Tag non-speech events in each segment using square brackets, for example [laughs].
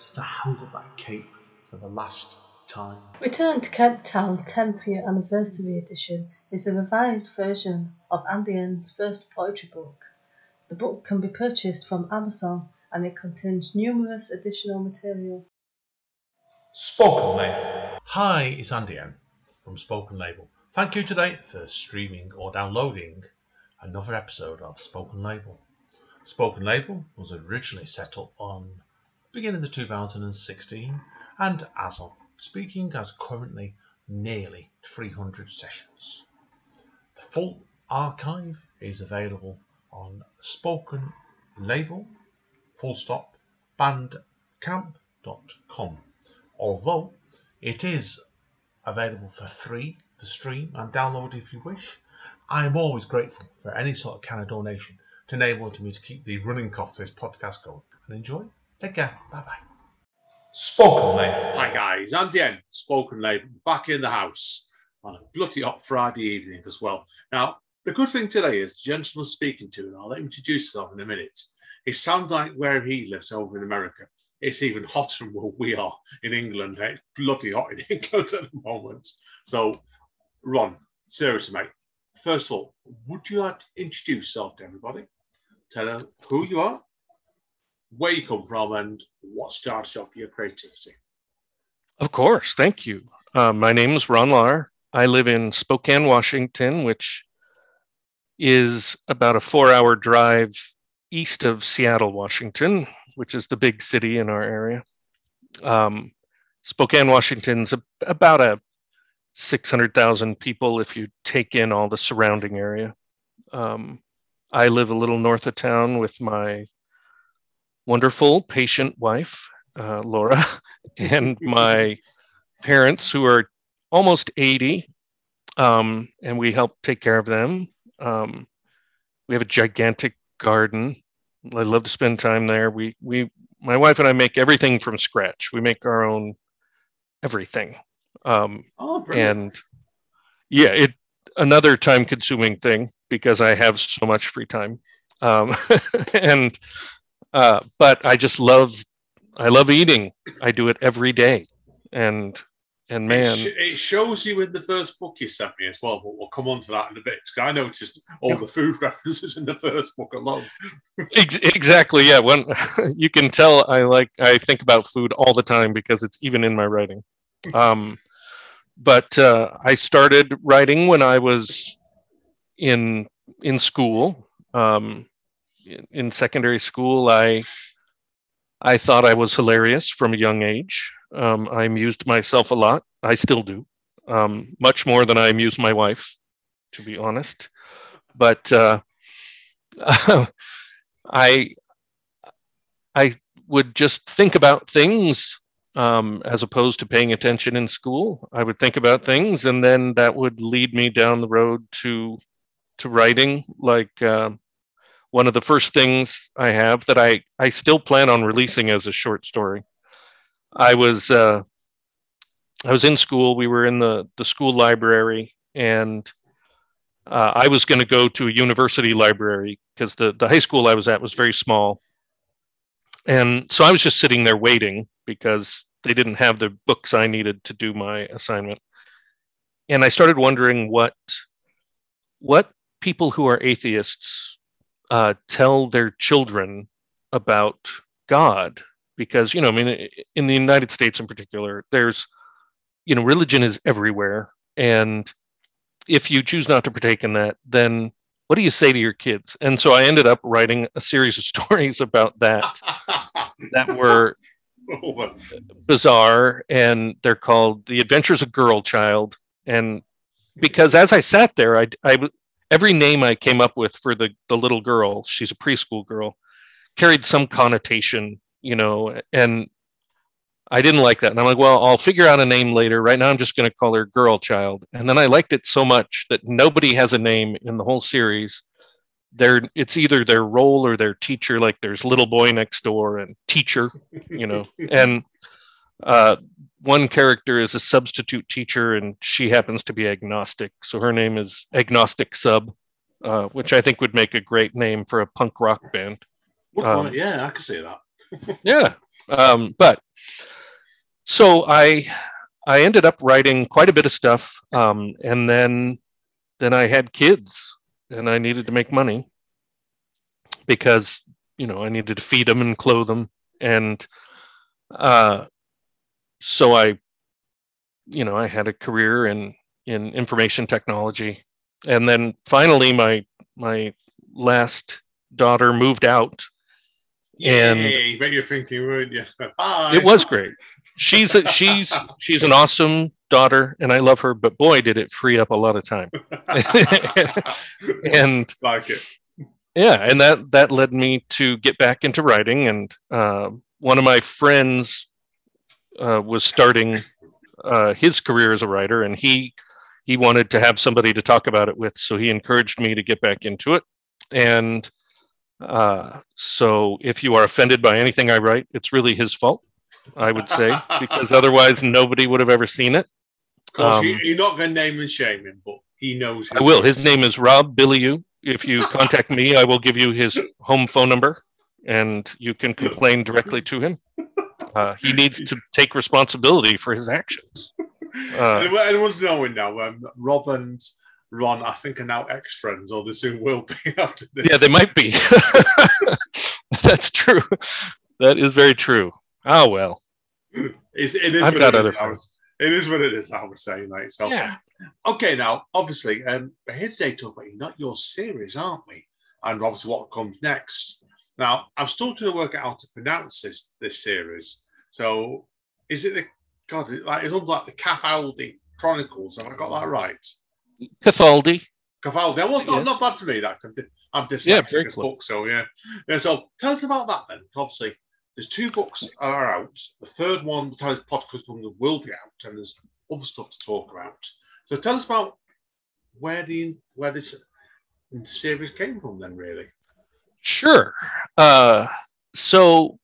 since I held up that cape for the last time. Return to Kent Town 10th Year Anniversary Edition is a revised version of Andy N's first poetry book. The book can be purchased from Amazon and it contains numerous additional material. Spoken Label. Hi, it's Andy N from Spoken Label. Thank you today for streaming or downloading another episode of Spoken Label. Spoken Label was originally set up on beginning of 2016 and as of speaking has currently nearly 300 sessions. The full archive is available on Spoken Label full stop bandcamp.com although it is available for free for stream and download if you wish. I am always grateful for any sort of kind of donation to enable me to keep the running costs of this podcast going. And enjoy. Take care. Bye bye. Spoken Label. Hi guys, I'm Dan, Spoken Label, back in the house on a bloody hot Friday evening as well. Now, the good thing today is the gentleman speaking to, and I'll let him introduce himself in a minute. It sounds like where he lives over in America. It's even hotter than where we are in England. It's bloody hot in [laughs] England at the moment. So, Ron, seriously, mate, first of all, would you like to introduce yourself to everybody? Tell them who you are, where you come from, and what starts off your creativity. Of course, thank you. Uh, my name is Ron Lahr. I live in Spokane, Washington, which is about a four hour drive east of Seattle, Washington, which is the big city in our area. Um, Spokane, Washington's a, about a 600,000 people if you take in all the surrounding area. Um, I live a little north of town with my wonderful patient wife, uh, Laura, [laughs] and my parents who are almost 80, um, and we help take care of them. Um, we have a gigantic garden. I love to spend time there. We we my wife and I make everything from scratch. We make our own everything. Um, Oh, and yeah, it another time consuming thing because I have so much free time. Um, [laughs] and uh, but I just love I love eating. I do it every day. And and It, man, sh- it shows you in the first book you sent me as well, but we'll come on to that in a bit. 'cause I noticed all the food [laughs] references in the first book alone. [laughs] Ex- exactly yeah when [laughs] you can tell i like i think about food all the time because it's even in my writing um, but uh, i started writing when i was in in school um, in, secondary school i i thought i was hilarious from a young age um, i amused myself a lot i still do um, much more than i amuse my wife to be honest but uh, [laughs] I I would just think about things um, as opposed to paying attention in school. I would think about things, and then that would lead me down the road to to writing. Like uh, one of the first things I have that I I still plan on releasing as a short story. I was uh, I was in school. We were in the the school library, and uh, I was going to go to a university library because the, the high school I was at was very small. And so I was just sitting there waiting because they didn't have the books I needed to do my assignment. And I started wondering what what people who are atheists uh, tell their children about God, because you know, I mean, in the United States in particular, there's you know, religion is everywhere, and if you choose not to partake in that, then what do you say to your kids? And so I ended up writing a series of [laughs] stories about that that were Oh, [laughs] bizarre and they're called The Adventures of Girl Child. And because as I sat there, I, I every name I came up with for the, the little girl, she's a preschool girl, carried some connotation, you know, and I didn't like that. And I'm like, well, I'll figure out a name later. Right now, I'm just going to call her Girl Child. And then I liked it so much that nobody has a name in the whole series. They're, it's either their role or their teacher. Like there's Little Boy Next Door and Teacher, you know. [laughs] and uh, one character is a substitute teacher, and she happens to be agnostic. So her name is Agnostic Sub, uh, which I think would make a great name for a punk rock band. Um, yeah, I can see that. [laughs] yeah. Um, but so I I ended up writing quite a bit of stuff, um, and then then I had kids, and I needed to make money because you know I needed to feed them and clothe them, and uh, so I, you know, I had a career in in information technology, and then finally my my last daughter moved out and Yay, bet you're thinking, weren't you? [laughs] Bye. It was great. She's a, she's she's an awesome daughter, and I love her. But boy, did it free up a lot of time. [laughs] and like it. Yeah, and that that led me to get back into writing. And uh, one of my friends uh, was starting uh, his career as a writer, and he he wanted to have somebody to talk about it with, so he encouraged me to get back into it. And uh, so if you are offended by anything I write, it's really his fault, I would say, [laughs] because otherwise nobody would have ever seen it. um, you're not going to name and shame him, but he knows. I will. His name is Rob Billiou. If you contact me, I will give you his home phone number, and you can complain directly to him. [laughs] Uh, he needs to take responsibility for his actions. [laughs] Uh, anyone's knowing now, um, Rob and Ron, I think, are now ex friends, or they soon will be [laughs] after this. Yeah, they might be. [laughs] That's true. That is very true. Oh, well. It's, it is I've got other friends. It is what it is, I would say, mate. So, yeah. okay, now, obviously, um, we're here today to talk about not your series, aren't we? And obviously, what comes next. Now, I'm still trying to work out how to pronounce this this series. So, is it the God? Like it's like the Cafaldi Chronicles. Have I got that right? Cafaldi. Cafaldi. Well, not, not bad to me. That I'm, I'm dyslexic yeah, as book, so yeah. yeah. So tell us about that then. Obviously, there's two books are out. The third one, the Tales podcast will be out, and there's other stuff to talk about. So tell us about where the where this series came from, then, really. Sure. Uh, so,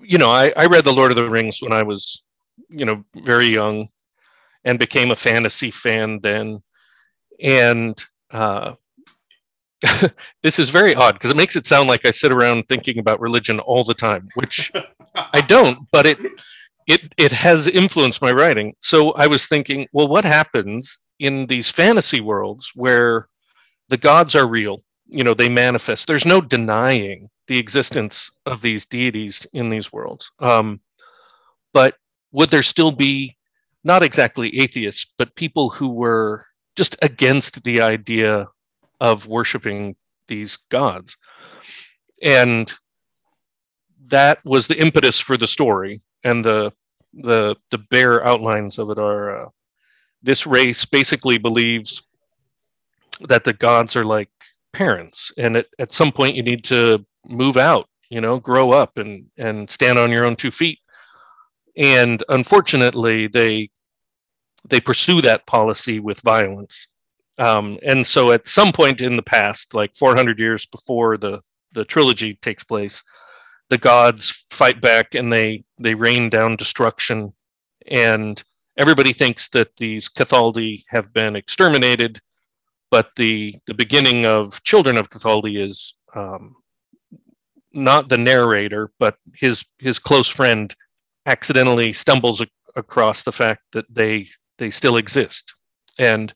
you know, I, I read The Lord of the Rings when I was, you know, very young, and became a fantasy fan then and uh, [laughs] this is very odd because it makes it sound like I sit around thinking about religion all the time, which I [laughs] don't, but it it it has influenced my writing. So I was thinking, well, what happens in these fantasy worlds where the gods are real? You know, they manifest. There's no denying the existence of these deities in these worlds. Um, but would there still be not exactly atheists, but people who were just against the idea of worshiping these gods. And that was the impetus for the story. And the the the bare outlines of it are uh, this race basically believes that the gods are like parents and at, at some point you need to move out you know grow up and and stand on your own two feet and unfortunately they they pursue that policy with violence. Um, and so at some point in the past, like 400 years before the, the trilogy takes place, the gods fight back and they, they rain down destruction. And everybody thinks that these Cathaldi have been exterminated, but the, the beginning of Children of Cathaldi is um, not the narrator, but his, his close friend accidentally stumbles across the fact that they they still exist. And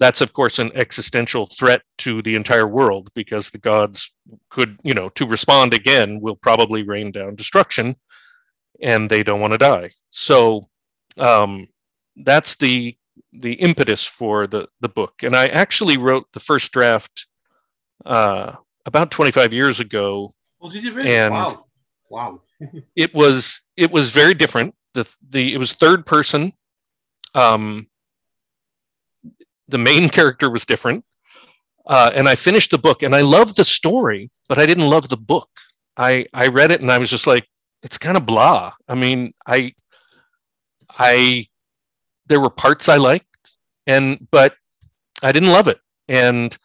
that's of course an existential threat to the entire world because the gods could, you know, to respond again will probably rain down destruction and they don't want to die. So um, that's the the impetus for the the book. And I actually wrote the first draft uh, about 25 years ago. Well, did you really? And wow. Wow. [laughs] it was it was very different. The the it was third person um, the main character was different. Uh, and I finished the book and I loved the story, but I didn't love the book. I, I read it and I was just like, it's kind of blah. I mean, I I there were parts I liked, and but I didn't love it, and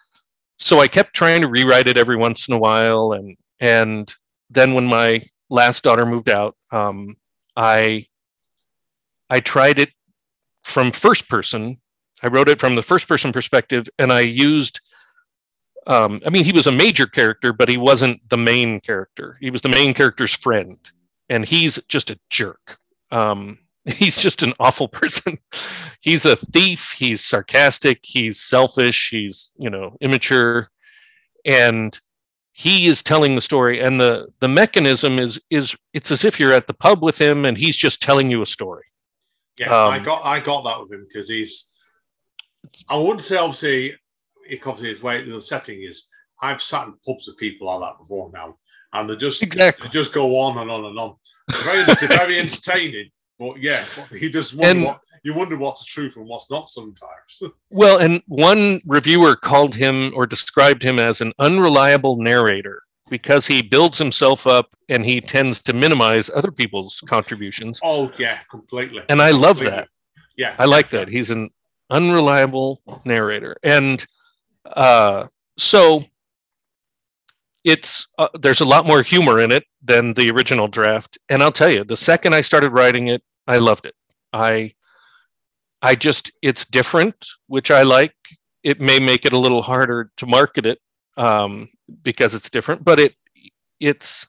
so I kept trying to rewrite it every once in a while, and and then when my last daughter moved out, um, I I tried it from first person. I wrote it from the first person perspective, and I used. Um, I mean, he was a major character, but he wasn't the main character. He was the main character's friend, and he's just a jerk. Um, [laughs] he's just an awful person. [laughs] he's a thief. He's sarcastic. He's selfish. He's you know immature, and he is telling the story. And the the mechanism is is it's as if you're at the pub with him, and he's just telling you a story. Yeah, um, I got I got that with him because he's. I wouldn't say obviously, it obviously his way the setting is. I've sat in pubs with people like that before now, and they just exactly. they just go on and on and on. Very, very entertaining, but yeah, he just and, what you wonder what's true and what's not sometimes. [laughs] well, and one reviewer called him or described him as an unreliable narrator because he builds himself up and he tends to minimize other people's contributions. Oh yeah, completely. And I love that. Yeah, I like that. He's an unreliable narrator, and uh, so it's uh, there's a lot more humor in it than the original draft. And I'll tell you, the second I started writing it, I loved it. I I just it's different, which I like. It may make it a little harder to market it um, because it's different, but it it's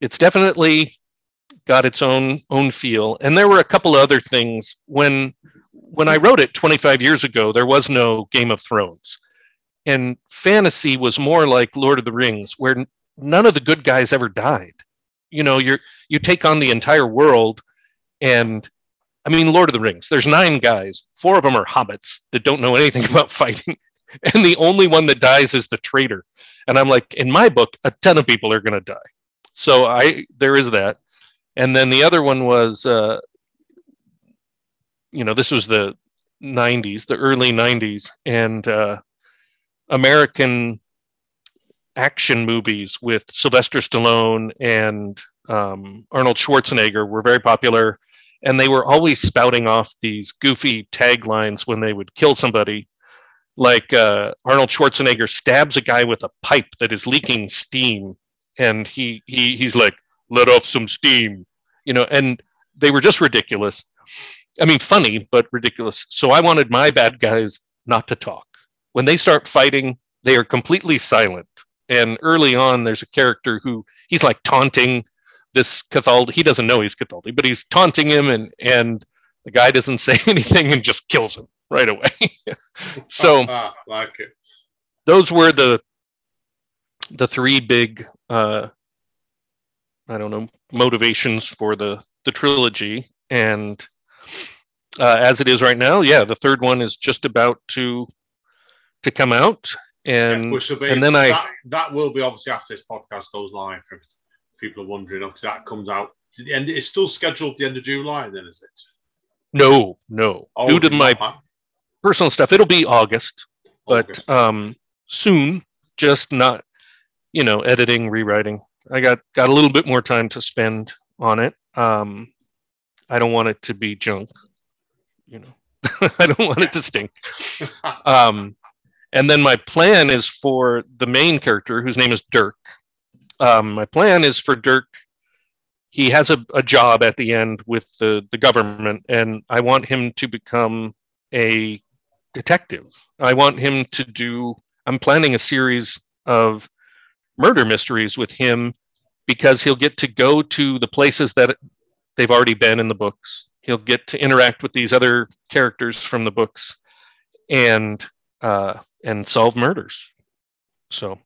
it's definitely got its own own feel. And there were a couple of other things when when I wrote it 25 years ago. There was no Game of Thrones, and fantasy was more like Lord of the Rings, where none of the good guys ever died. You know, you're you take on the entire world, and I mean, Lord of the Rings. There's nine guys. Four of them are hobbits that don't know anything [laughs] about fighting, and the only one that dies is the traitor. And I'm like, in my book, a ton of people are going to die. So I there is that, and then the other one was, uh, you know, this was the '90s, the early '90s, and uh, American action movies with Sylvester Stallone and um, Arnold Schwarzenegger were very popular and they were always spouting off these goofy taglines when they would kill somebody. Like uh, arnold schwarzenegger stabs a guy with a pipe that is leaking steam. And he, he he's like let off some steam you know and they were just ridiculous. I mean funny but ridiculous. So i wanted my bad guys not to talk. When they start fighting they are completely silent. And early on there's a character who he's like taunting this Cathaldi, he doesn't know he's Cathaldi, but he's taunting him, and and the guy doesn't [laughs] say anything and just kills him right away. [laughs] so [laughs] ah, like it. Those were the the three big uh, I don't know motivations for the the trilogy, and uh, as it is right now, yeah, the third one is just about to to come out, and yeah, be, and then I that, that will be obviously after this podcast goes live people are wondering because that comes out. Is the end? It's still scheduled for the end of July. Then is it? No, no. Oh, Due to my personal stuff, it'll be August, August. but um, soon. Just not, you know, editing, rewriting. I got got a little bit more time to spend on it. Um, I don't want it to be junk. You know, [laughs] I don't want it to stink. [laughs] um, and then my plan is for the main character, whose name is Dirk, um, my plan is for Dirk. He has a, a job at the end with the, the government, and I want him to become a detective. I want him to do, I'm planning a series of murder mysteries with him because he'll get to go to the places that they've already been in the books. He'll get to interact with these other characters from the books and uh, and solve murders. So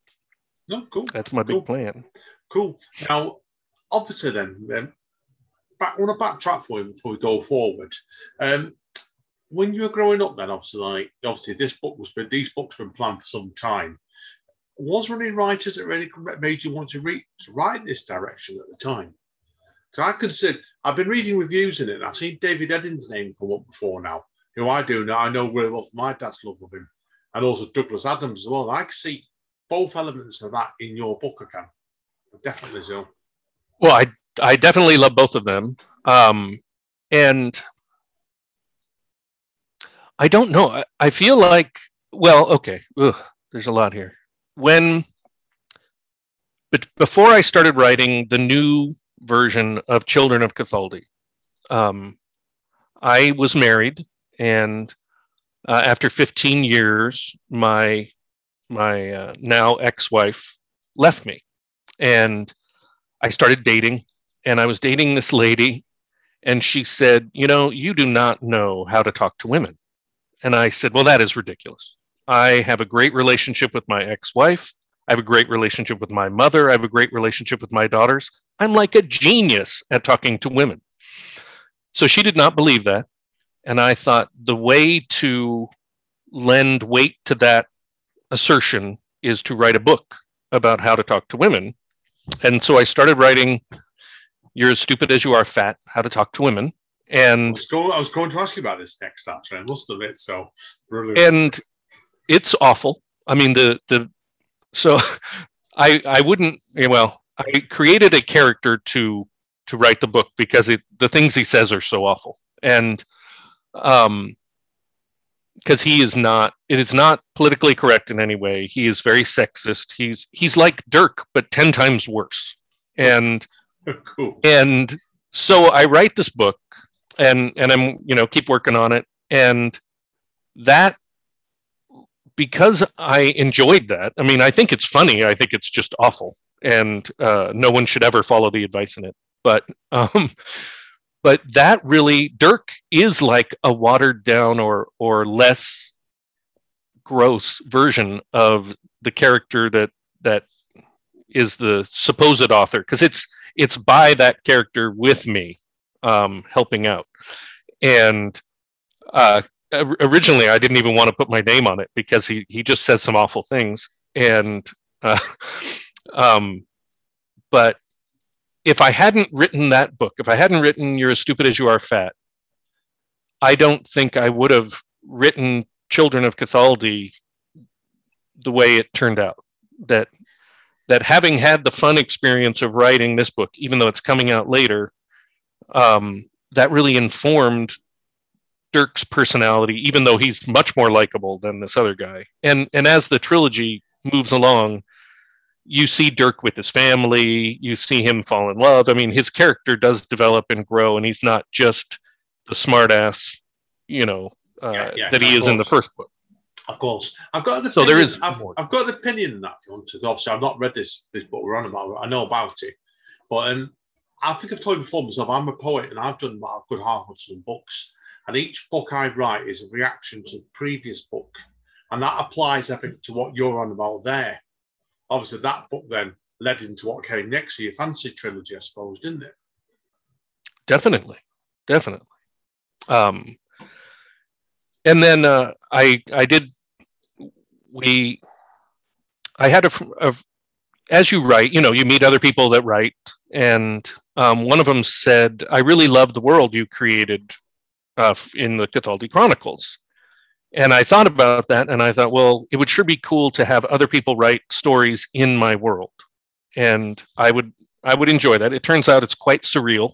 no, cool. That's my cool. big plan. Cool. Now, obviously, then, um, back, I want to backtrack for you before we go forward. Um, when you were growing up, then obviously, like obviously, this book was been these books have been planned for some time. Was there any writers that really made you want to read to write this direction at the time? Because I consider I've been reading reviews in it, and I've seen David Eddings' name come up before now, who I do now. I know really well from my dad's love of him, and also Douglas Adams as well. I see both elements of that in your book, can. Definitely so. Well, I I definitely love both of them. Um, and I don't know. I, I feel like, well, okay, Ugh, there's a lot here. When, but before I started writing the new version of Children of Cathaldi, um, I was married, and uh, after 15 years, my my uh, now ex-wife left me, and I started dating, and I was dating this lady, and she said, "You know, you do not know how to talk to women." And I said, Well, that is ridiculous. I have a great relationship with my ex wife. I have a great relationship with my mother. I have a great relationship with my daughters. I'm like a genius at talking to women. So she did not believe that. And I thought the way to lend weight to that assertion is to write a book about how to talk to women. And so I started writing You're as Stupid as You Are Fat How to Talk to Women. And I was, going, I was going to ask you about this next, actually. I must admit, so brilliant. And it's awful. I mean, the the so [laughs] I I wouldn't well I created a character to to write the book because it the things he says are so awful and um because he is not it is not politically correct in any way he is very sexist he's he's like dirk but 10 times worse and [laughs] cool. and so i write this book and and I'm you know keep working on it and that because I enjoyed that. I mean, I think it's funny. I think it's just awful, and uh, no one should ever follow the advice in it. But um, but that really Dirk is like a watered down or or less gross version of the character that that is the supposed author because it's it's by that character with me um, helping out. And uh, originally, I didn't even want to put my name on it because he he just said some awful things. And uh, [laughs] um, but if I hadn't written that book, if I hadn't written "You're as Stupid as You Are Fat," I don't think I would have written Children of Cathaldi the way it turned out. That that having had the fun experience of writing this book, even though it's coming out later, um, that really informed Dirk's personality, even though he's much more likable than this other guy. And and as the trilogy moves along, you see Dirk with his family, you see him fall in love. I mean, his character does develop and grow, and he's not just the smartass, you know, uh, yeah, yeah, that he is course. in the first book. Of course, I've got an opinion. So there is. I've, I've got an opinion in that. If you want to, obviously, I've not read this this book we're on about. I know about it, but um, I think I've told you before myself, I'm a poet and I've done about a good half of some books. And each book I write is a reaction to the previous book. And that applies, I think, to what you're on about there. Obviously, that book then led into what came next, your fancy trilogy, I suppose, didn't it? Definitely. Definitely. Um, and then uh, I I did we I had a, a as you write, you know, you meet other people that write, and um, one of them said, "I really love the world you created uh, in the Cathaldi Chronicles." And I thought about that, and I thought, well, it would sure be cool to have other people write stories in my world, and I would I would enjoy that. It turns out it's quite surreal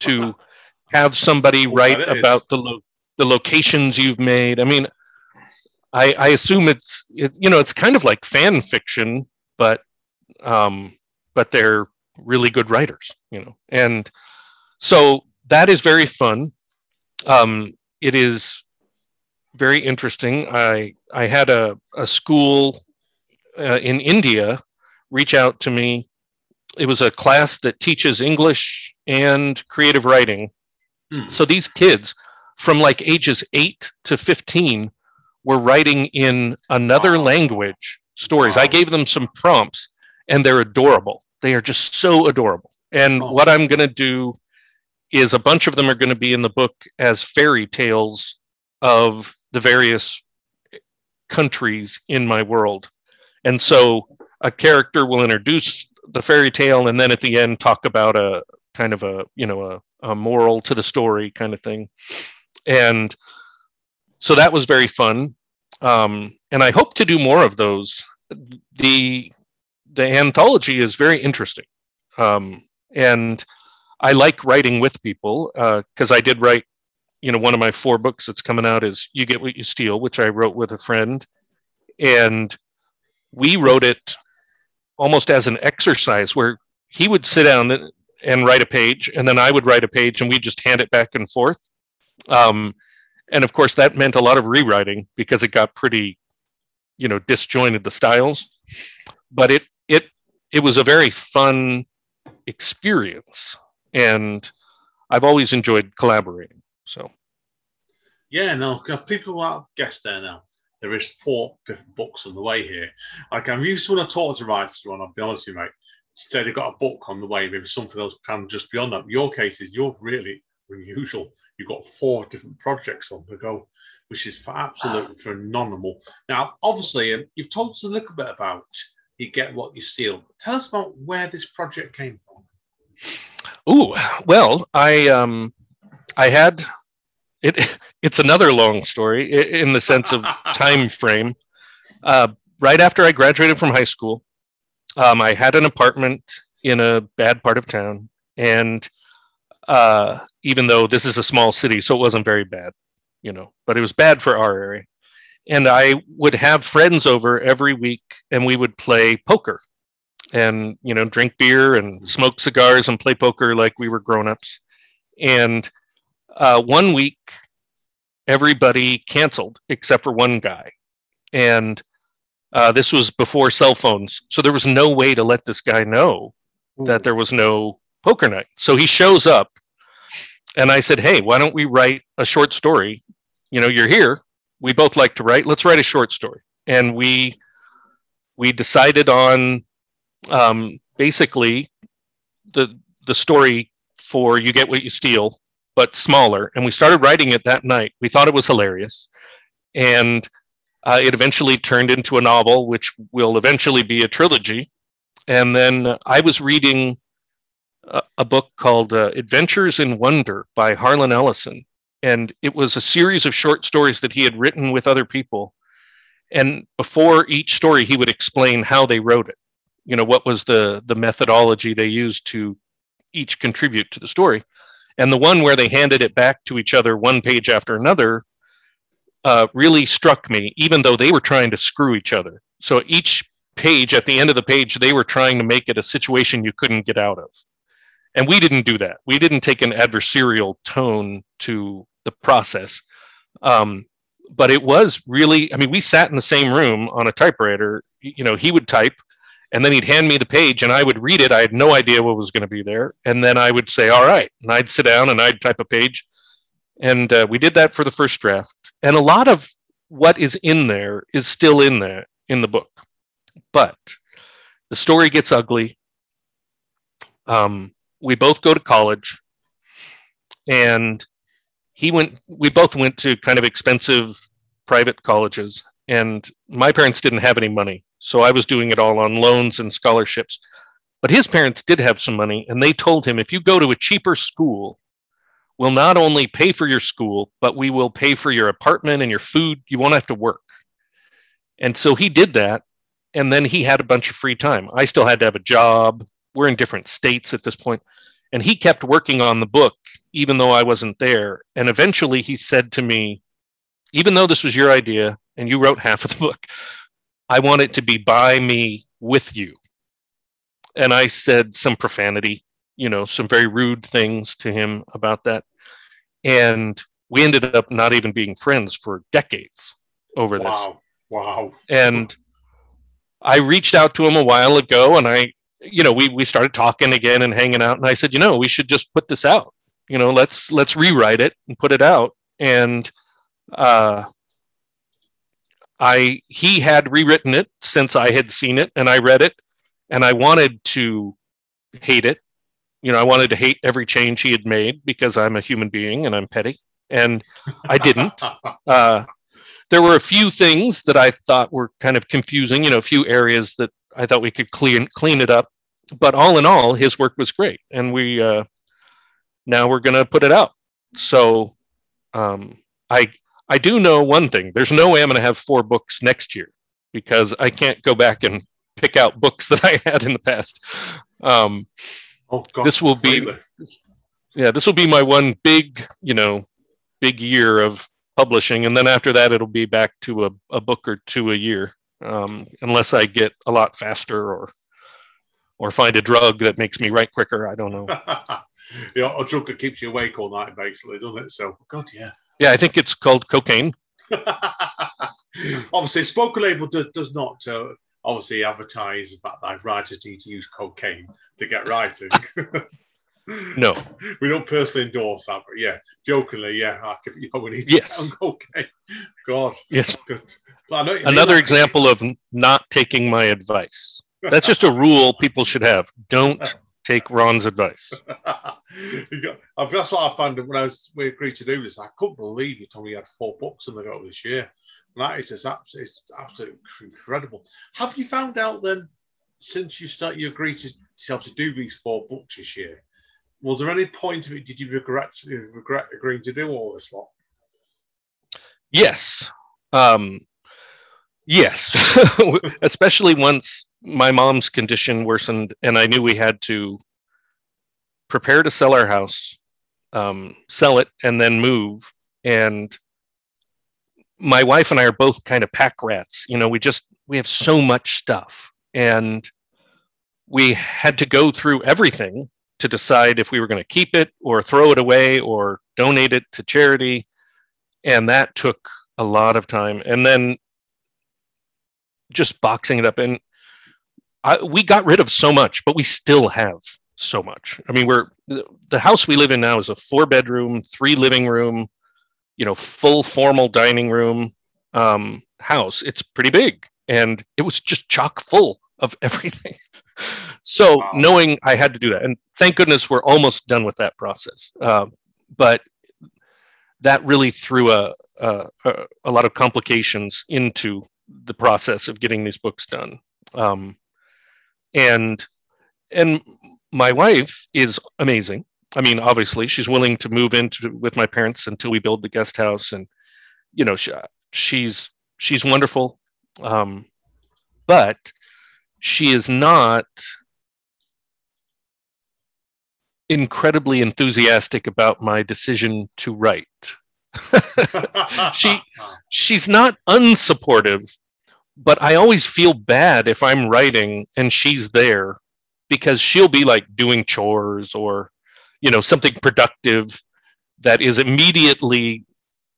to [laughs] have somebody write about the lo- the locations you've made. I mean, I, I assume it's it, you know it's kind of like fan fiction, but um, but they're really good writers, you know. And so that is very fun. Um, it is very interesting. I I had a a school uh, in India reach out to me. It was a class that teaches English and creative writing. Hmm. So these kids from like ages 8 to 15 were writing in another wow. language stories. Wow. I gave them some prompts and they're adorable. They are just so adorable. And oh. what I'm going to do is a bunch of them are going to be in the book as fairy tales of the various countries in my world. And so a character will introduce the fairy tale and then at the end talk about a kind of a, you know, a, a moral to the story kind of thing. And so that was very fun. Um, and I hope to do more of those. The the anthology is very interesting. Um, and I like writing with people because uh, I did write you know, one of my four books that's coming out is You Get What You Steal, which I wrote with a friend. And we wrote it almost as an exercise where he would sit down and write a page, and then I would write a page, and we'd just hand it back and forth. Um, and of course, that meant a lot of rewriting because it got pretty, you know, disjointed the styles. But it it it was a very fun experience, and I've always enjoyed collaborating. So, yeah, no, people have guessed there now. There is four different books on the way here. Like I'm used to when I talk to writers, John. I'll be honest with you, mate. Say they've got a book on the way, maybe something else can just beyond that. Your case is you're really unusual. You've got four different projects on the go, which is absolutely phenomenal. Now, obviously, um, you've told us a little bit about you get what you steal. Tell us about where this project came from. Oh well, I um, I had it. [laughs] It's another long story in the sense of [laughs] time frame. Uh, right after I graduated from high school, um, I had an apartment in a bad part of town, and uh, even though this is a small city, so it wasn't very bad, you know, but it was bad for our area. And I would have friends over every week and we would play poker and, you know, drink beer and smoke cigars and play poker like we were grown ups. And uh, one week, everybody canceled except for one guy. And uh, this was before cell phones. So there was no way to let this guy know Ooh. that there was no poker night. So he shows up and I said, "Hey, why don't we write a short story? You know, you're here. We both like to write. Let's write a short story." And we we decided on um, basically the the story for "You Get What You Steal," but smaller. And we started writing it that night. We thought it was hilarious, and uh, it eventually turned into a novel, which will eventually be a trilogy. And then I was reading a, book called uh, Adventures in Wonder by Harlan Ellison. And it was a series of short stories that he had written with other people. And before each story, he would explain how they wrote it. You know, what was the, the methodology they used to each contribute to the story. And the one where they handed it back to each other one page after another uh, really struck me, even though they were trying to screw each other. So each page, at the end of the page, they were trying to make it a situation you couldn't get out of and we didn't do that. We didn't take an adversarial tone to the process. Um, but it was really, I mean, we sat in the same room on a typewriter. You know, he would type and then he'd hand me the page and I would read it. I had no idea what was going to be there. And then I would say, all right. And I'd sit down and I'd type a page. And uh, we did that for the first draft. And a lot of what is in there is still in there in the book. But the story gets ugly. Um, we both go to college and he went we both went to kind of expensive private colleges and my parents didn't have any money so i was doing it all on loans and scholarships. But his parents did have some money and they told him if you go to a cheaper school we'll not only pay for your school but we will pay for your apartment and your food. You won't have to work. And so he did that and then he had a bunch of free time. I still had to have a job. We're in different states at this point. And he kept working on the book even though i wasn't there. And eventually he said to me even though this was your idea and you wrote half of the book i want it to be by me with you and i said some profanity you know some very rude things to him about that and we ended up not even being friends for decades over this. wow. this wow and i reached out to him a while ago and i you know, we we started talking again and hanging out, and I said, you know, we should just put this out. You know, let's let's rewrite it and put it out. And uh, I he had rewritten it since I had seen it and I read it, and I wanted to hate it. You know, I wanted to hate every change he had made because I'm a human being and I'm petty, and I didn't. [laughs] uh, there were a few things that I thought were kind of confusing. You know, a few areas that I thought we could clean clean it up. But all in all, his work was great, and we uh, now we're going to put it out. So um, I I do know one thing. There's no way I'm going to have four books next year because I can't go back and pick out books that I had in the past. Um, oh, God, this will be yeah, this will be my one big you know big year of publishing, and then after that, it'll be back to a, a book or two a year, um, unless I get a lot faster or or find a drug that makes me write quicker. I don't know. [laughs] know, a drug that keeps you awake all night, basically, doesn't it? So, God, yeah. Yeah, I think it's called cocaine. [laughs] obviously, Spoken Label does, does not uh, obviously advertise about that writers need to use cocaine to get writing. [laughs] no, [laughs] we don't personally endorse that, but yeah, jokingly, yeah, I give you we need to yes. on cocaine. God, yes. Good. Another example of not taking my advice. That's just a rule people should have. Don't take Ron's advice. [laughs] that's what I found when I was we agreed to do this. I couldn't believe you told me you had four books in the go this year. And that is just absolutely, it's absolutely incredible. Have you found out then, since you start, you agreed to yourself to do these four books this year? Was there any point of it? Did you regret regret agreeing to do all this lot? Yes. Um, yes, [laughs] especially once my mom's condition worsened and I knew we had to prepare to sell our house, um, sell it, and then move. And my wife and I are both kind of pack rats. You know, we just we have so much stuff, and we had to go through everything to decide if we were going to keep it or throw it away or donate it to charity, and that took a lot of time. And then just boxing it up and I, we got rid of so much, but we still have so much. I mean, we're the house we live in now is a four bedroom, three living room, you know, full formal dining room um, house. It's pretty big, and it was just chock full of [laughs] everything. so wow. knowing I had to do that, and thank goodness we're almost done with that process. Uh, but that really threw a, a, a lot of complications into the process of getting these books done. Um, and and my wife is amazing. I mean, obviously, she's willing to move into with my parents until we build the guest house, and you know, she, she's she's wonderful. Um, but she is not incredibly enthusiastic about my decision to write. [laughs] she she's not unsupportive, but I always feel bad if I'm writing and she's there because she'll be like doing chores or you know something productive that is immediately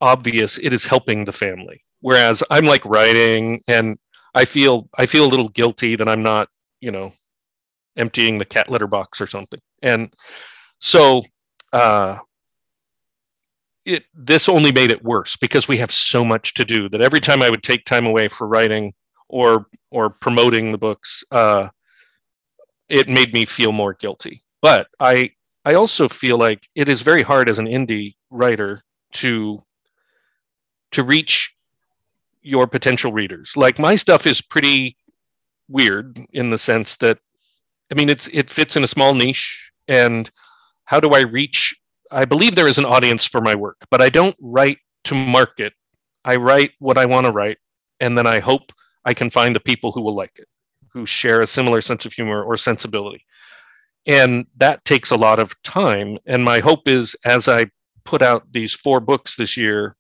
obvious it is helping the family. Whereas i'm like writing and i feel i feel a little guilty that i'm not you know emptying the cat litter box or something. And so uh it this only made it worse because we have so much to do that every time I would take time away for writing or or promoting the books, uh, it made me feel more guilty. But I I also feel like it is very hard as an indie writer to to reach your potential readers. Like my stuff is pretty weird in the sense that I mean it's it fits in a small niche and how do I reach I believe there is an audience for my work, but I don't write to market. I write what I want to write, and then I hope I can find the people who will like it, who share a similar sense of humor or sensibility. And that takes a lot of time. And my hope is as I put out these four books this year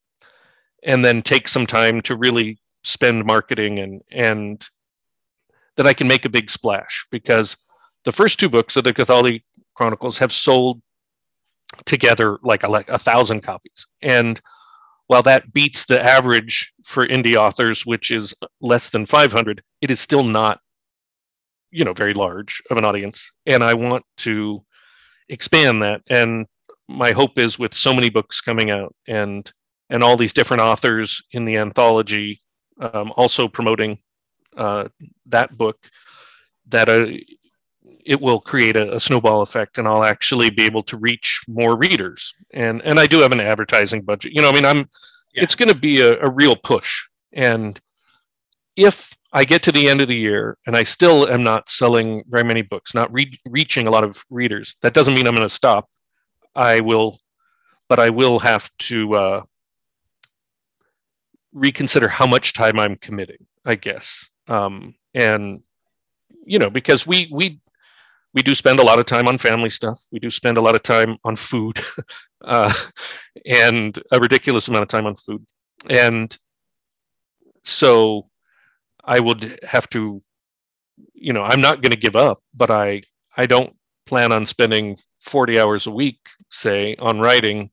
and then take some time to really spend marketing and and that I can make a big splash because the first two books of the Cathaldi Chronicles have sold together like a, like a thousand copies. And while that beats the average for indie authors, which is less than 500, it is still not, you know, very large of an audience. And I want to expand that. And my hope is with so many books coming out and and all these different authors in the anthology um, also promoting uh, that book that uh, it will create a, a, snowball effect and I'll actually be able to reach more readers. And and I do have an advertising budget. You know, I mean, I'm yeah. it's going to be a, a real push. And if I get to the end of the year and I still am not selling very many books, not re- reaching a lot of readers, that doesn't mean I'm going to stop. I will, but I will have to uh, reconsider how much time I'm committing, I guess. Um, and you know, because we we we do spend a lot of time on family stuff. We do spend a lot of time on food, [laughs] uh, and a ridiculous amount of time on food. And so I would have to, you know, I'm not going to give up, but I I don't plan on spending 40 hours a week, say, on writing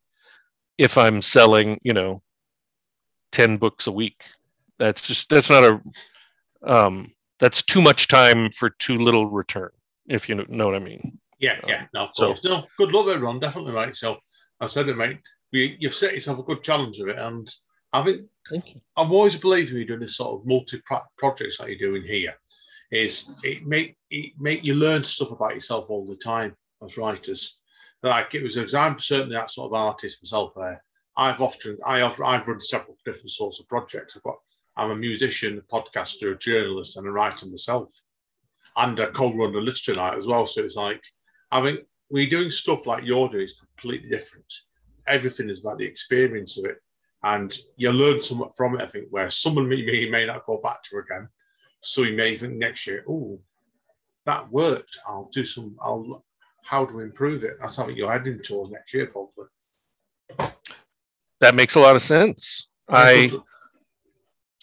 if I'm selling, you know, 10 books a week. That's just that's not a um that's too much time for too little return, if you know what I mean. Yeah, yeah, no, of course. So, no, good luck everyone. Definitely right. So I said it, mate. We, you've set yourself a good challenge of it, and I think Thank you. I'm always believing you're doing this sort of multi projects that you're doing here. Is it make it make you learn stuff about yourself all the time as writers. Like it was, I'm certainly that sort of artist myself. There, I've often I have I've run several different sorts of projects. I've got I'm a musician, a podcaster, a journalist, and a writer myself, and a co-run a literature night as well. So it's like I think we're doing stuff like you're doing is completely different. Everything is about the experience of it and you learn somewhat from it. I think where someone may, may, may not go back to again, so you may think next year, oh, that worked. I'll do some. I'll how to improve it. That's something you're heading towards next year, probably. That makes a lot of sense. I,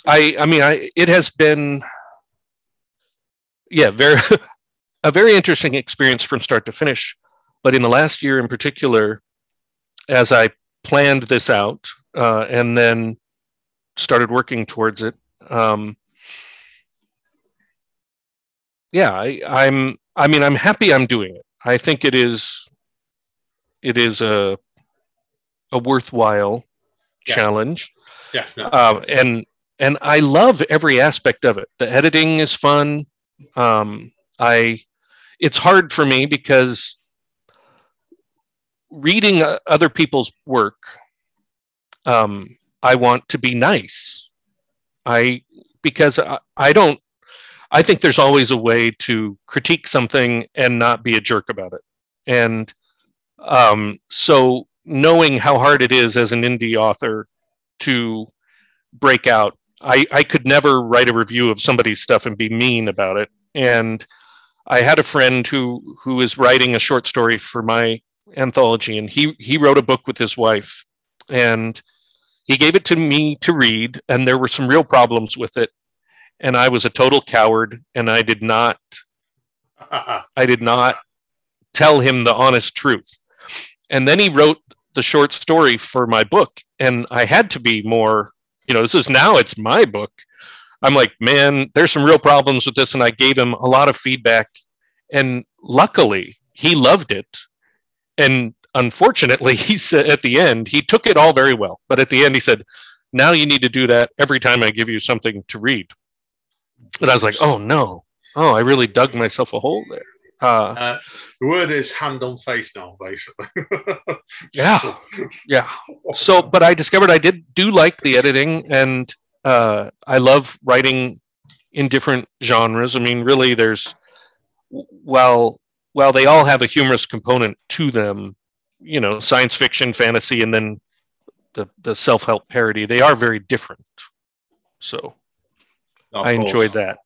I, I mean, I. It has been, yeah, very, [laughs] a very interesting experience from start to finish. But in the last year, in particular, as I planned this out uh, and then started working towards it. Um, yeah, I, I'm. I mean, I'm happy I'm doing it. I think it is. It is a a worthwhile yeah. challenge. Definitely. Uh, and and I love every aspect of it. The editing is fun. Um, I. It's hard for me because reading uh, other people's work um, I want to be nice. I because I, I don't. I think there's always a way to critique something and not be a jerk about it. And um, so knowing how hard it is as an indie author to break out, I, I could never write a review of somebody's stuff and be mean about it. And I had a friend who who is writing a short story for my anthology, and he he wrote a book with his wife, and he gave it to me to read, and there were some real problems with it. And I was a total coward, and I did not, [laughs] I did not tell him the honest truth. And then he wrote the short story for my book, and I had to be more, you know, this is now it's my book. I'm like, man, there's some real problems with this, and I gave him a lot of feedback, and luckily he loved it, and unfortunately, [laughs] he said at the end, he took it all very well. But at the end, he said, now you need to do that every time I give you something to read. And I was like, oh no. Oh, I really dug myself a hole there. Uh, uh, the word is hand on face now, basically. [laughs] yeah, yeah. So, but I discovered I did do like the editing, and uh, I love writing in different genres. I mean, really, there's while while they all have a humorous component to them, you know science fiction fantasy and then the the self-help parody they are very different so i course. enjoyed that of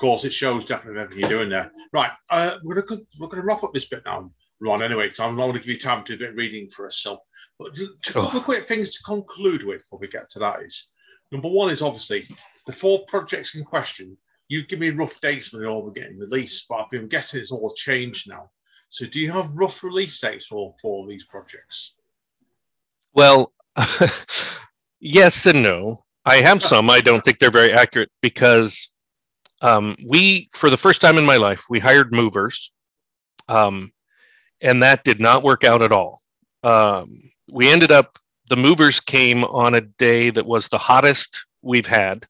course it shows definitely everything you're doing there right uh, we're gonna we're gonna wrap up this bit now ron anyway so i'm not going to give you time to do a bit of reading for us so but a couple oh. of quick things to conclude with before we get to that is number one is obviously the four projects in question you give me rough dates when they're all getting released but i'm guessing it's all changed now so, do you have rough release dates for for these projects? Well, [laughs] yes and no. I have some. I don't think they're very accurate because um, we, for the first time in my life, we hired movers, um, and that did not work out at all. Um, we ended up the movers came on a day that was the hottest we've had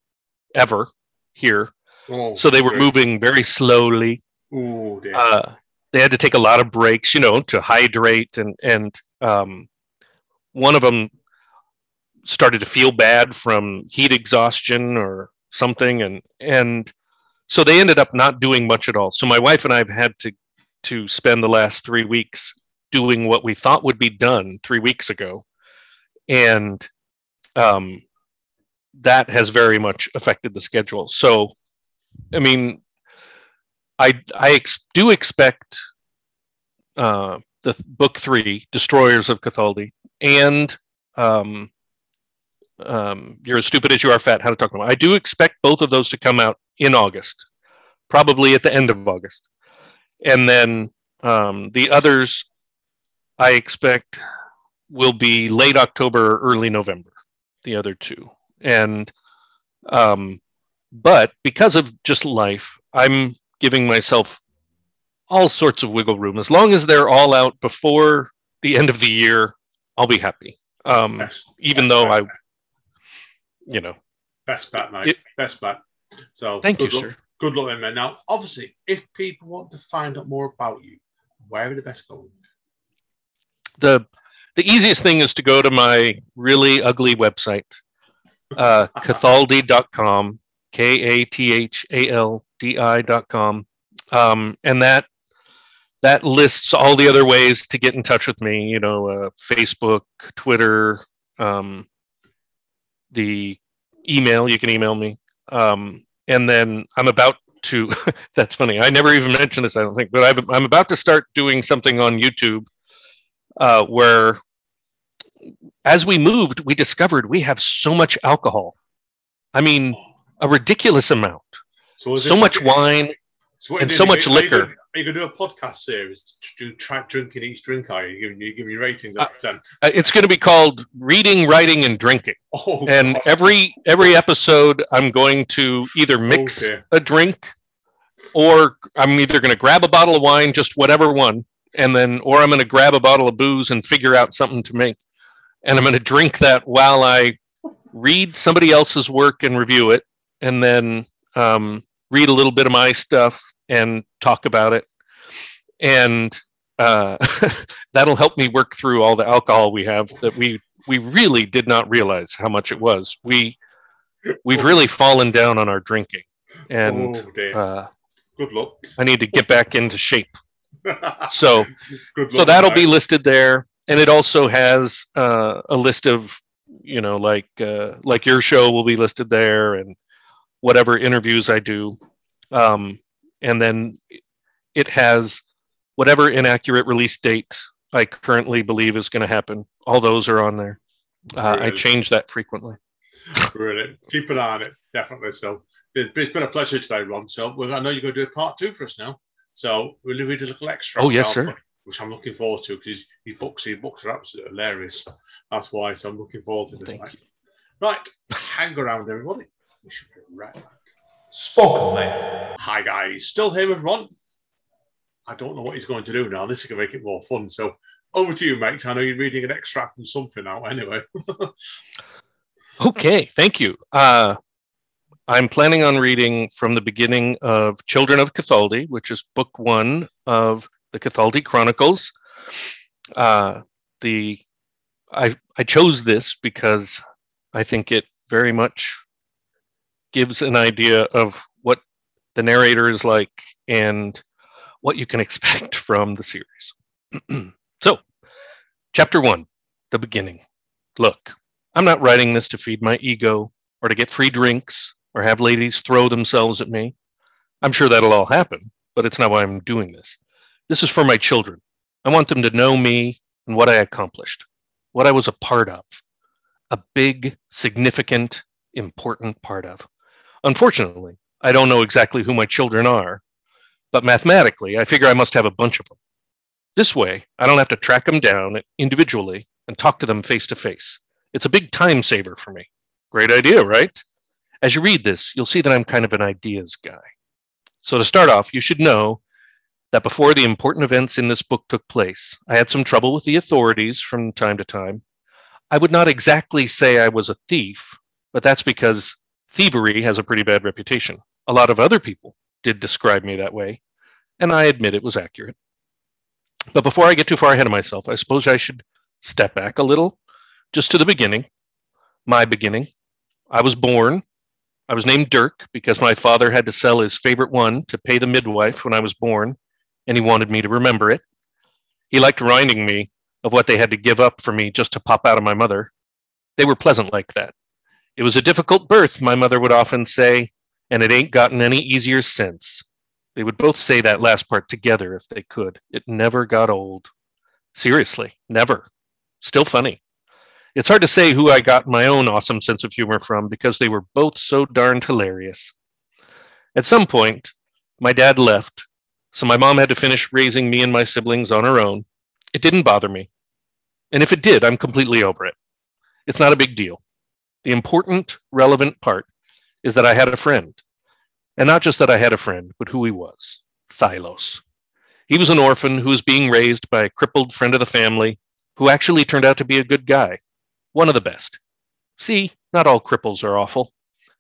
ever here. Oh, so they were moving very slowly. Ooh, uh, they had to take a lot of breaks, you know, to hydrate, and and um, one of them started to feel bad from heat exhaustion or something, and and so they ended up not doing much at all. So my wife and I have had to to spend the last three weeks doing what we thought would be done three weeks ago, and um, that has very much affected the schedule. So, I mean, I I ex- do expect uh, the th- book three, Destroyers of Cathaldi, and um, um, You're as Stupid as You Are Fat, How to Talk About. I do expect both of those to come out in August, probably at the end of August. And then um, the others, I expect, will be late October, or early November, the other two. And, um, but because of just life, I'm giving myself all sorts of wiggle room. As long as they're all out before the end of the year, I'll be happy. Um, Best, even best though I, you know, best bet, mate. It- best bet. So thank you, good luck, sir. Good luck, man. Now, obviously, if people want to find out more about you, where are the best going? the the easiest thing is to go to my really ugly website uh [laughs] cathaldi.com k-a-t-h-a-l-d-i.com um and that that lists all the other ways to get in touch with me you know uh, facebook twitter um the email you can email me um and then i'm about to [laughs] that's funny i never even mentioned this i don't think but I've, i'm about to start doing something on youtube uh, where as we moved, we discovered we have so much alcohol. I mean, a ridiculous amount. So, So much like- wine. So and so much liquor. Are you going to do a podcast series to do track drinking each drink? Are you giving you giving your ratings out of ten? Uh, It's going to be called Reading, Writing, and Drinking. [laughs] Oh, And God. every every episode, I'm going to either mix Okay. a drink, or I'm either going to grab a bottle of wine, just whatever one, and then, or I'm going to grab a bottle of booze and figure out something to make, and I'm going to drink that while I read somebody else's work and review it, and then um, read a little bit of my stuff and talk about it, and uh, [laughs] that'll help me work through all the alcohol we have that we we really did not realize how much it was. We we've really fallen down on our drinking, and oh, uh, good luck. I need to get back into shape. [laughs] So good luck. so that'll be listed there, and it also has uh, a list of you know like uh, like your show will be listed there, and whatever interviews I do, um, and then it has whatever inaccurate release date I currently believe is going to happen. All those are on there. Uh, I change that frequently. Brilliant. Keep an eye on it, definitely. So it- it's been a pleasure today, Ron. So well, I know you're going to do a part two for us now. So we'll read a little extra. Oh, yes, sir. Which I'm looking forward to because his books, his books are absolutely hilarious. That's why. So I'm looking forward to this. Right, hang around, everybody. We right back. Spoken mate. Hi, guys. Still here with Ron. I don't know what he's going to do now. This is going to make it more fun. So over to you, mate. I know you're reading an extract from something now. Anyway. [laughs] Okay, thank you. Uh, I'm planning on reading from the beginning of Children of Cathaldi, which is book one of the Cathaldi Chronicles. Uh, the I I chose this because I think it very much gives an idea of what the narrator is like and what you can [laughs] expect from the series. [clears throat] so, chapter one, the beginning. Look, I'm not writing this to feed my ego or to get free drinks or have ladies throw themselves at me. I'm sure that'll all happen, but it's not why I'm doing this. This is for my children. I want them to know me and what I accomplished, what I was a part of, a big, significant, important part of. Unfortunately, I don't know exactly who my children are, but mathematically, I figure I must have a bunch of them. This way, I don't have to track them down individually and talk to them face to face. It's a big time saver for me. Great idea, right? As you read this, you'll see that I'm kind of an ideas guy. So, to start off, you should know that before the important events in this book took place, I had some trouble with the authorities from time to time. I would not exactly say I was a thief, but that's because thievery has a pretty bad reputation. A lot of other people did describe me that way, and I admit it was accurate. But before I get too far ahead of myself, I suppose I should step back a little, just to the beginning, my beginning. I was born. I was named Dirk because my father had to sell his favorite one to pay the midwife when I was born, and he wanted me to remember it. He liked reminding me of what they had to give up for me just to pop out of my mother. They were pleasant like that. It was a difficult birth, my mother would often say, and it ain't gotten any easier since. They would both say that last part together if they could. It never got old. Seriously, never. Still funny. It's hard to say who I got my own awesome sense of humor from because they were both so darned hilarious. At some point, my dad left, so my mom had to finish raising me and my siblings on her own. It didn't bother me. And if it did, I'm completely over it. It's not a big deal. The important, relevant part is that I had a friend. And not just that I had a friend, but who he was Thylos. He was an orphan who was being raised by a crippled friend of the family who actually turned out to be a good guy. One of the best. See, not all cripples are awful.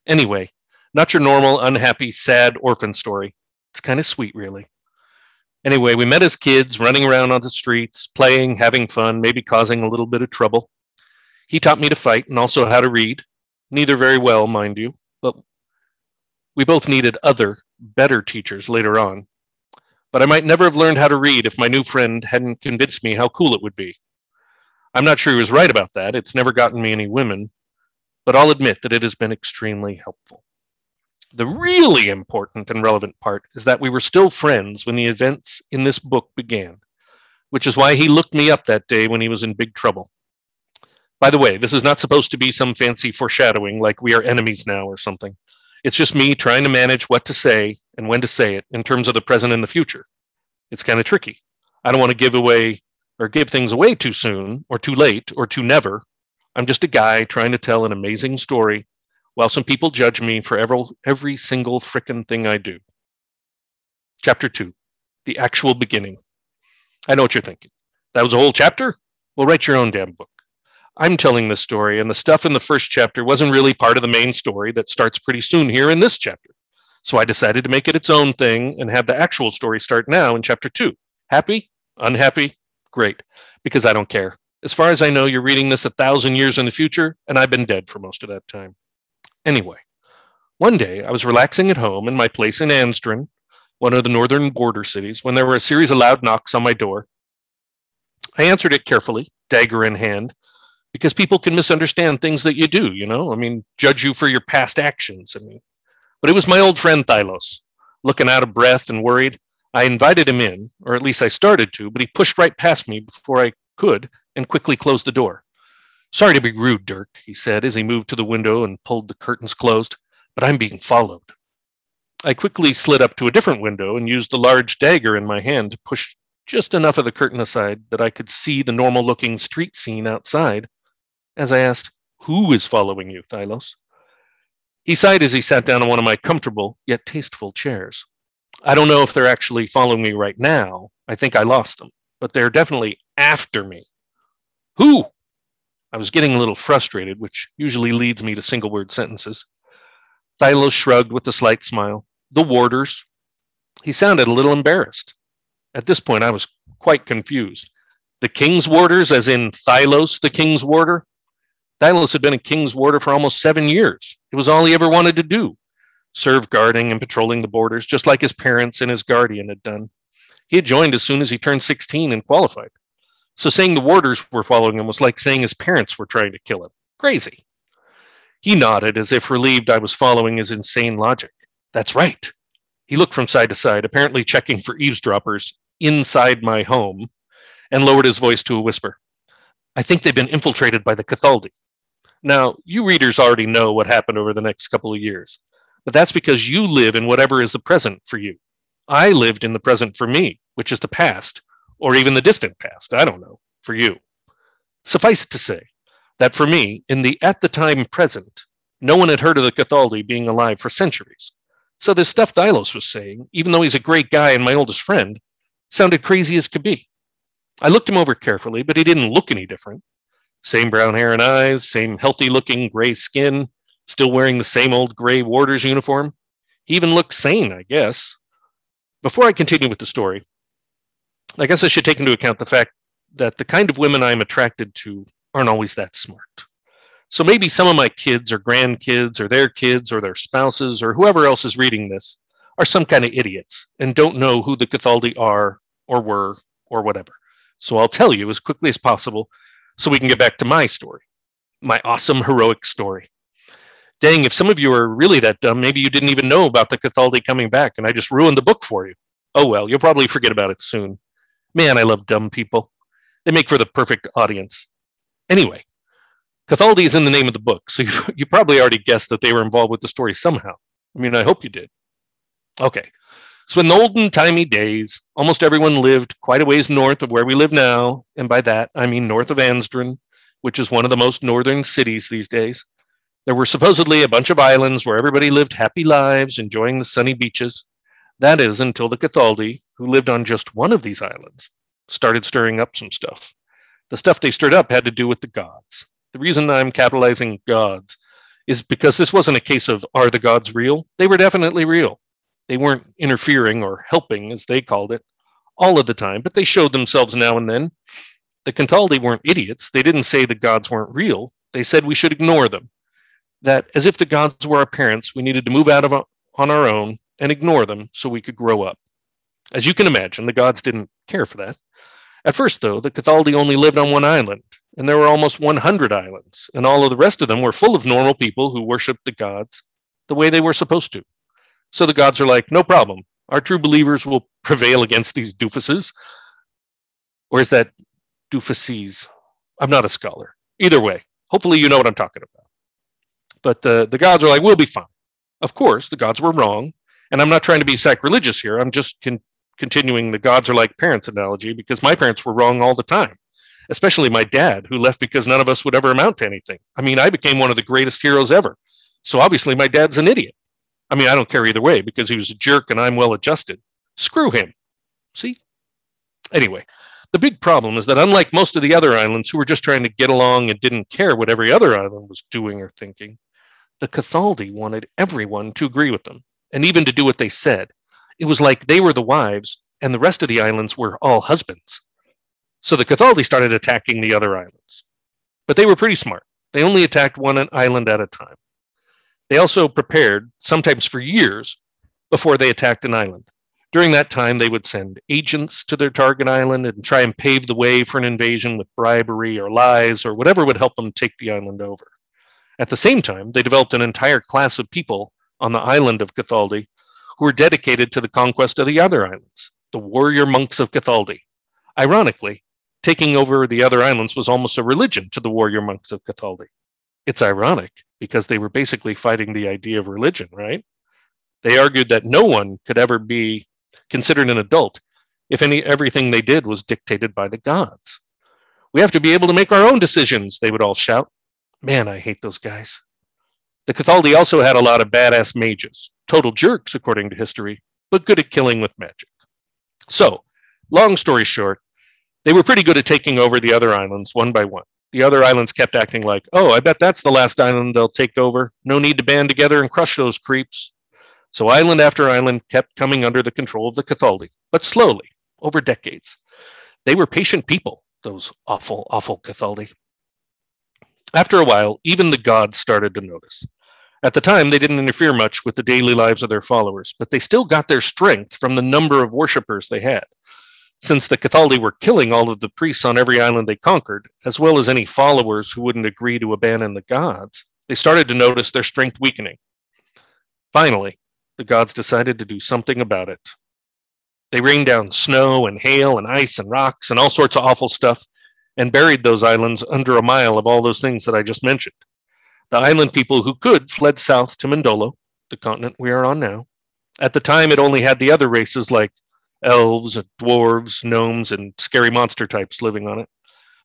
Anyway, not your normal, unhappy, sad orphan story. It's kind of sweet, really. Anyway, we met as kids, running around on the streets, playing, having fun, maybe causing a little bit of trouble. He taught me to fight and also how to read. Neither very well, mind you, but we both needed other, better teachers later on. But I might never have learned how to read if my new friend hadn't convinced me how cool it would be. I'm not sure he was right about that. It's never gotten me any women, but I'll admit that it has been extremely helpful. The really important and relevant part is that we were still friends when the events in this book began, which is why he looked me up that day when he was in big trouble. By the way, this is not supposed to be some fancy foreshadowing like we are enemies now or something. It's just me trying to manage what to say and when to say it in terms of the present and the future. It's kind of tricky. I don't want to give away or give things away too soon or too late or too never. I'm just a guy trying to tell an amazing story while some people judge me for every, every single frickin' thing I do. Chapter 2 The Actual Beginning. I know what you're thinking. That was a whole chapter? Well, write your own damn book. I'm telling this story, and the stuff in the first chapter wasn't really part of the main story that starts pretty soon here in this chapter. So I decided to make it its own thing and have the actual story start now in chapter 2. Happy? Unhappy? Great, because I don't care. As far as I know, you're reading this a thousand years in the future, and I've been dead for most of that time. Anyway, one day I was relaxing at home in my place in Anstron, one of the northern border cities, when there were a series of loud knocks on my door. I answered it carefully, dagger in hand, because people can misunderstand things that you do, you know? I mean, judge you for your past actions. I mean, but it was my old friend Thylos, looking out of breath and worried. I invited him in, or at least I started to, but he pushed right past me before I could and quickly closed the door. Sorry to be rude, Dirk, he said as he moved to the window and pulled the curtains closed, but I'm being followed. I quickly slid up to a different window and used the large dagger in my hand to push just enough of the curtain aside that I could see the normal looking street scene outside as I asked, Who is following you, Thylos? He sighed as he sat down on one of my comfortable yet tasteful chairs. I don't know if they're actually following me right now. I think I lost them, but they're definitely after me. Who? I was getting a little frustrated, which usually leads me to single word sentences. Thylos shrugged with a slight smile. The warders. He sounded a little embarrassed. At this point, I was quite confused. The king's warders, as in Thylos, the king's warder? Thylos had been a king's warder for almost seven years. It was all he ever wanted to do serve guarding and patrolling the borders, just like his parents and his guardian had done. He had joined as soon as he turned 16 and qualified. So saying the warders were following him was like saying his parents were trying to kill him. Crazy. He nodded as if relieved I was following his insane logic. That's right. He looked from side to side, apparently checking for eavesdroppers inside my home, and lowered his voice to a whisper. I think they've been infiltrated by the Cathaldi. Now, you readers already know what happened over the next couple of years, but that's because you live in whatever is the present for you. I lived in the present for me, which is the past, or even the distant past. I don't know, for you. Suffice it to say that for me, in the at the time present, no one had heard of the Cathaldi being alive for centuries. So this stuff Thylos was saying, even though he's a great guy and my oldest friend, sounded crazy as could be. I looked him over carefully, but he didn't look any different. Same brown hair and eyes, same healthy looking gray skin, still wearing the same old gray warder's uniform. He even looked sane, I guess. Before I continue with the story, I guess I should take into account the fact that the kind of women I'm attracted to aren't always that smart. So maybe some of my kids or grandkids or their kids or their spouses or whoever else is reading this are some kind of idiots and don't know who the Cathaldi are or were or whatever. So I'll tell you as quickly as possible so we can get back to my story, my awesome heroic story. Dang, if some of you are really that dumb, maybe you didn't even know about the Cathaldi coming back and I just ruined the book for you. Oh well, you'll probably forget about it soon. Man, I love dumb people. They make for the perfect audience. Anyway, Cathaldi is in the name of the book, so [laughs] you, you probably already guessed that they were involved with the story somehow. I mean, I hope you did. Okay, so in the olden timey days, almost everyone lived quite a ways north of where we live now, and by that I mean north of Anzdren, which is one of the most northern cities these days. There were supposedly a bunch of islands where everybody lived happy lives, enjoying the sunny beaches. That is until the Cathaldi, who lived on just one of these islands, started stirring up some stuff. The stuff they stirred up had to do with the gods. The reason I'm capitalizing gods is because this wasn't a case of are the gods real? They were definitely real. They weren't interfering or helping, as they called it, all of the time, but they showed themselves now and then. The Cathaldi weren't idiots. They didn't say the gods weren't real. They said we should ignore them that as if the gods were our parents, we needed to move out of on our own and ignore them so we could grow up. As you can imagine, the gods didn't care for that. At first, though, the Cathaldi only lived on one island, and there were almost 100 islands, and all of the rest of them were full of normal people who worshiped the gods the way they were supposed to. So the gods are like, no problem. Our true believers will prevail against these doofuses. Or is that doofuses? I'm not a scholar. Either way, hopefully you know what I'm talking about. But the, the gods are like, we'll be fine. Of course, the gods were wrong. And I'm not trying to be sacrilegious here. I'm just con- continuing the gods are like parents analogy because my parents were wrong all the time, especially my dad, who left because none of us would ever amount to anything. I mean, I became one of the greatest heroes ever. So obviously, my dad's an idiot. I mean, I don't care either way because he was a jerk and I'm well adjusted. Screw him. See? Anyway, the big problem is that unlike most of the other islands who were just trying to get along and didn't care what every other island was doing or thinking, the Cathaldi wanted everyone to agree with them, and even to do what they said. It was like they were the wives, and the rest of the islands were all husbands. So the Cathaldi started attacking the other islands. But they were pretty smart. They only attacked one island at a time. They also prepared, sometimes for years, before they attacked an island. During that time, they would send agents to their target island and try and pave the way for an invasion with bribery or lies or whatever would help them take the island over. At the same time, they developed an entire class of people on the island of Cathaldi who were dedicated to the conquest of the other islands, the warrior monks of Cathaldi. Ironically, taking over the other islands was almost a religion to the warrior monks of Cathaldi. It's ironic because they were basically fighting the idea of religion, right? They argued that no one could ever be considered an adult if any everything they did was dictated by the gods. We have to be able to make our own decisions, they would all shout. Man, I hate those guys. The Cathaldi also had a lot of badass mages, total jerks according to history, but good at killing with magic. So, long story short, they were pretty good at taking over the other islands one by one. The other islands kept acting like, oh, I bet that's the last island they'll take over. No need to band together and crush those creeps. So island after island kept coming under the control of the Cathaldi, but slowly, over decades. They were patient people, those awful, awful Cathaldi. After a while, even the gods started to notice. At the time, they didn't interfere much with the daily lives of their followers, but they still got their strength from the number of worshippers they had. Since the Cathaldi were killing all of the priests on every island they conquered, as well as any followers who wouldn't agree to abandon the gods, they started to notice their strength weakening. Finally, the gods decided to do something about it. They rained down snow and hail and ice and rocks and all sorts of awful stuff and buried those islands under a mile of all those things that I just mentioned. The island people who could fled south to Mindolo, the continent we are on now. At the time, it only had the other races like elves, dwarves, gnomes, and scary monster types living on it.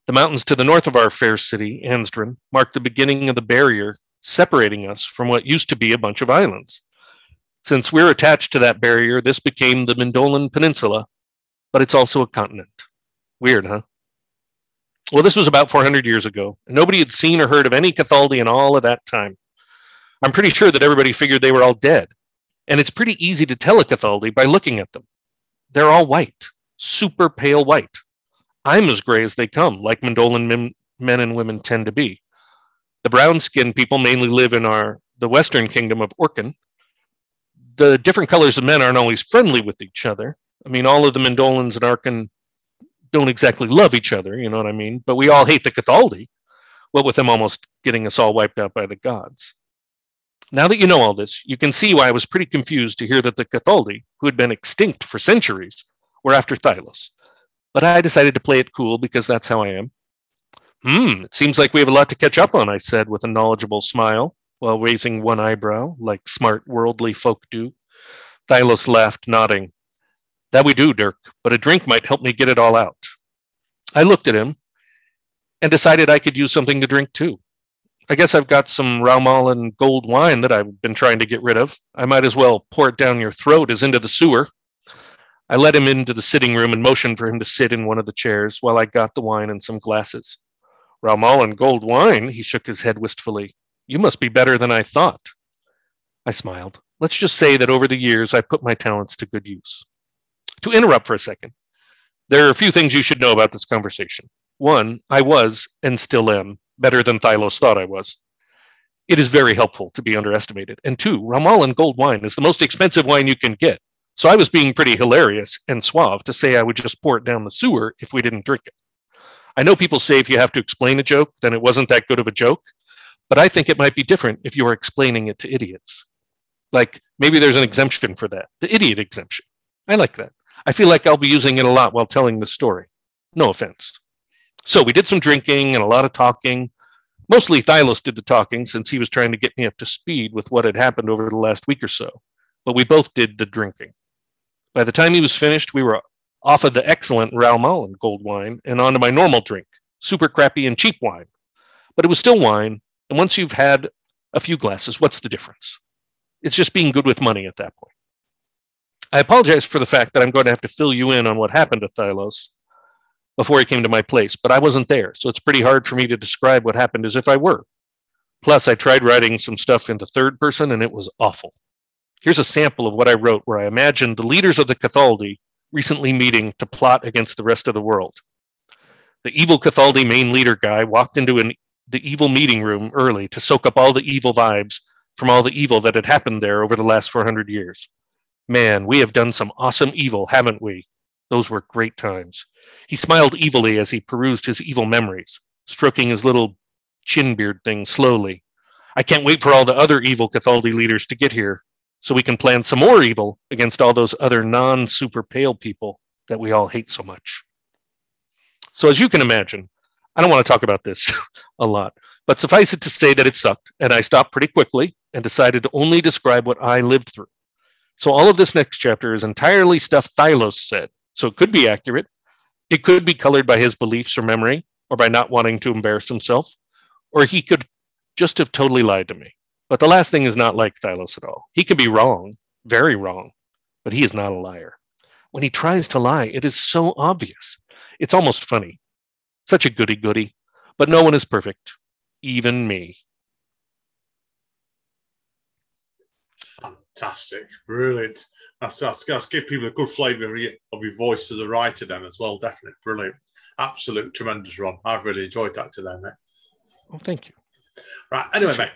The mountains to the north of our fair city, Anzdren, marked the beginning of the barrier separating us from what used to be a bunch of islands. Since we're attached to that barrier, this became the Mindolan Peninsula, but it's also a continent. Weird, huh? Well, this was about 400 years ago. And nobody had seen or heard of any Cathaldi in all of that time. I'm pretty sure that everybody figured they were all dead. And it's pretty easy to tell a Cathaldi by looking at them. They're all white, super pale white. I'm as gray as they come, like Mindolan men, men and women tend to be. The brown skinned people mainly live in our the western kingdom of Orkin. The different colors of men aren't always friendly with each other. I mean, all of the Mindolans and Arkin don't exactly love each other, you know what I mean? But we all hate the Cathaldi, what with them almost getting us all wiped out by the gods. Now that you know all this, you can see why I was pretty confused to hear that the Cathaldi, who had been extinct for centuries, were after Thylos. But I decided to play it cool because that's how I am. Hmm, it seems like we have a lot to catch up on, I said with a knowledgeable smile while raising one eyebrow, like smart worldly folk do. Thylos laughed, nodding. That we do, Dirk, but a drink might help me get it all out. I looked at him and decided I could use something to drink too. I guess I've got some Raumallen gold wine that I've been trying to get rid of. I might as well pour it down your throat as into the sewer. I led him into the sitting room and motioned for him to sit in one of the chairs while I got the wine and some glasses. Raumallen gold wine, he shook his head wistfully. You must be better than I thought. I smiled. Let's just say that over the years I've put my talents to good use. To interrupt for a second, there are a few things you should know about this conversation. One, I was, and still am, better than Thylos thought I was. It is very helpful to be underestimated. And two, Raumallen gold wine is the most expensive wine you can get. So I was being pretty hilarious and suave to say I would just pour it down the sewer if we didn't drink it. I know people say if you have to explain a joke, then it wasn't that good of a joke, but I think it might be different if you are explaining it to idiots. Like maybe there's an exemption for that, the idiot exemption. I like that. I feel like I'll be using it a lot while telling the story. No offense. So we did some drinking and a lot of talking. Mostly Thylos did the talking since he was trying to get me up to speed with what had happened over the last week or so, but we both did the drinking. By the time he was finished, we were off of the excellent Raumallen gold wine and onto my normal drink, super crappy and cheap wine. But it was still wine, and once you've had a few glasses, what's the difference? It's just being good with money at that point. I apologize for the fact that I'm going to have to fill you in on what happened to Thylos before he came to my place, but I wasn't there, so it's pretty hard for me to describe what happened as if I were. Plus, I tried writing some stuff into third person, and it was awful. Here's a sample of what I wrote where I imagined the leaders of the Cathaldi recently meeting to plot against the rest of the world. The evil Cathaldi main leader guy walked into an, the evil meeting room early to soak up all the evil vibes from all the evil that had happened there over the last 400 years. Man, we have done some awesome evil, haven't we? Those were great times. He smiled evilly as he perused his evil memories, stroking his little chin beard thing slowly. I can't wait for all the other evil Cathaldi leaders to get here so we can plan some more evil against all those other non super pale people that we all hate so much. So, as you can imagine, I don't want to talk about this [laughs] a lot, but suffice it to say that it sucked, and I stopped pretty quickly and decided to only describe what I lived through. So, all of this next chapter is entirely stuff Thylos said, so it could be accurate. It could be colored by his beliefs or memory, or by not wanting to embarrass himself, or he could just have totally lied to me. But the last thing is not like Thylos at all. He could be wrong, very wrong, but he is not a liar. When he tries to lie, it is so obvious. It's almost funny. Such a goody goody. But no one is perfect, even me. Fantastic, brilliant. That's, that's, that's give people a good flavour of your voice to the writer then as well. Definitely brilliant, absolute tremendous, Ron. I've really enjoyed that today, mate. Oh, thank you. Right. Anyway, mate,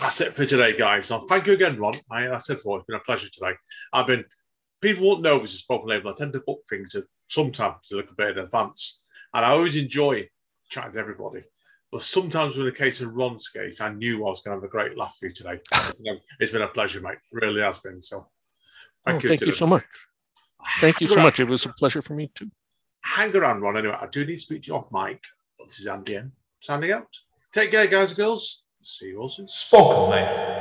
that's it for today, guys. So thank you again, Ron. I, I said before, it's been a pleasure today. I've been, people won't know this is spoken label. I tend to book things sometimes to look a bit in advance. And I always enjoy chatting to everybody. But sometimes, in the case of Ron's case, I knew I was going to have a great laugh for you today. [laughs] it's been a pleasure, mate. It really has been. So oh, thank oh, you. Thank you so much. Thank you so much. It was a pleasure for me too. Hang around, Ron. Anyway, I do need to speak to you off mic. This is Andy M. Standing out. Take care, guys and girls. See you all soon. Spoken, mate.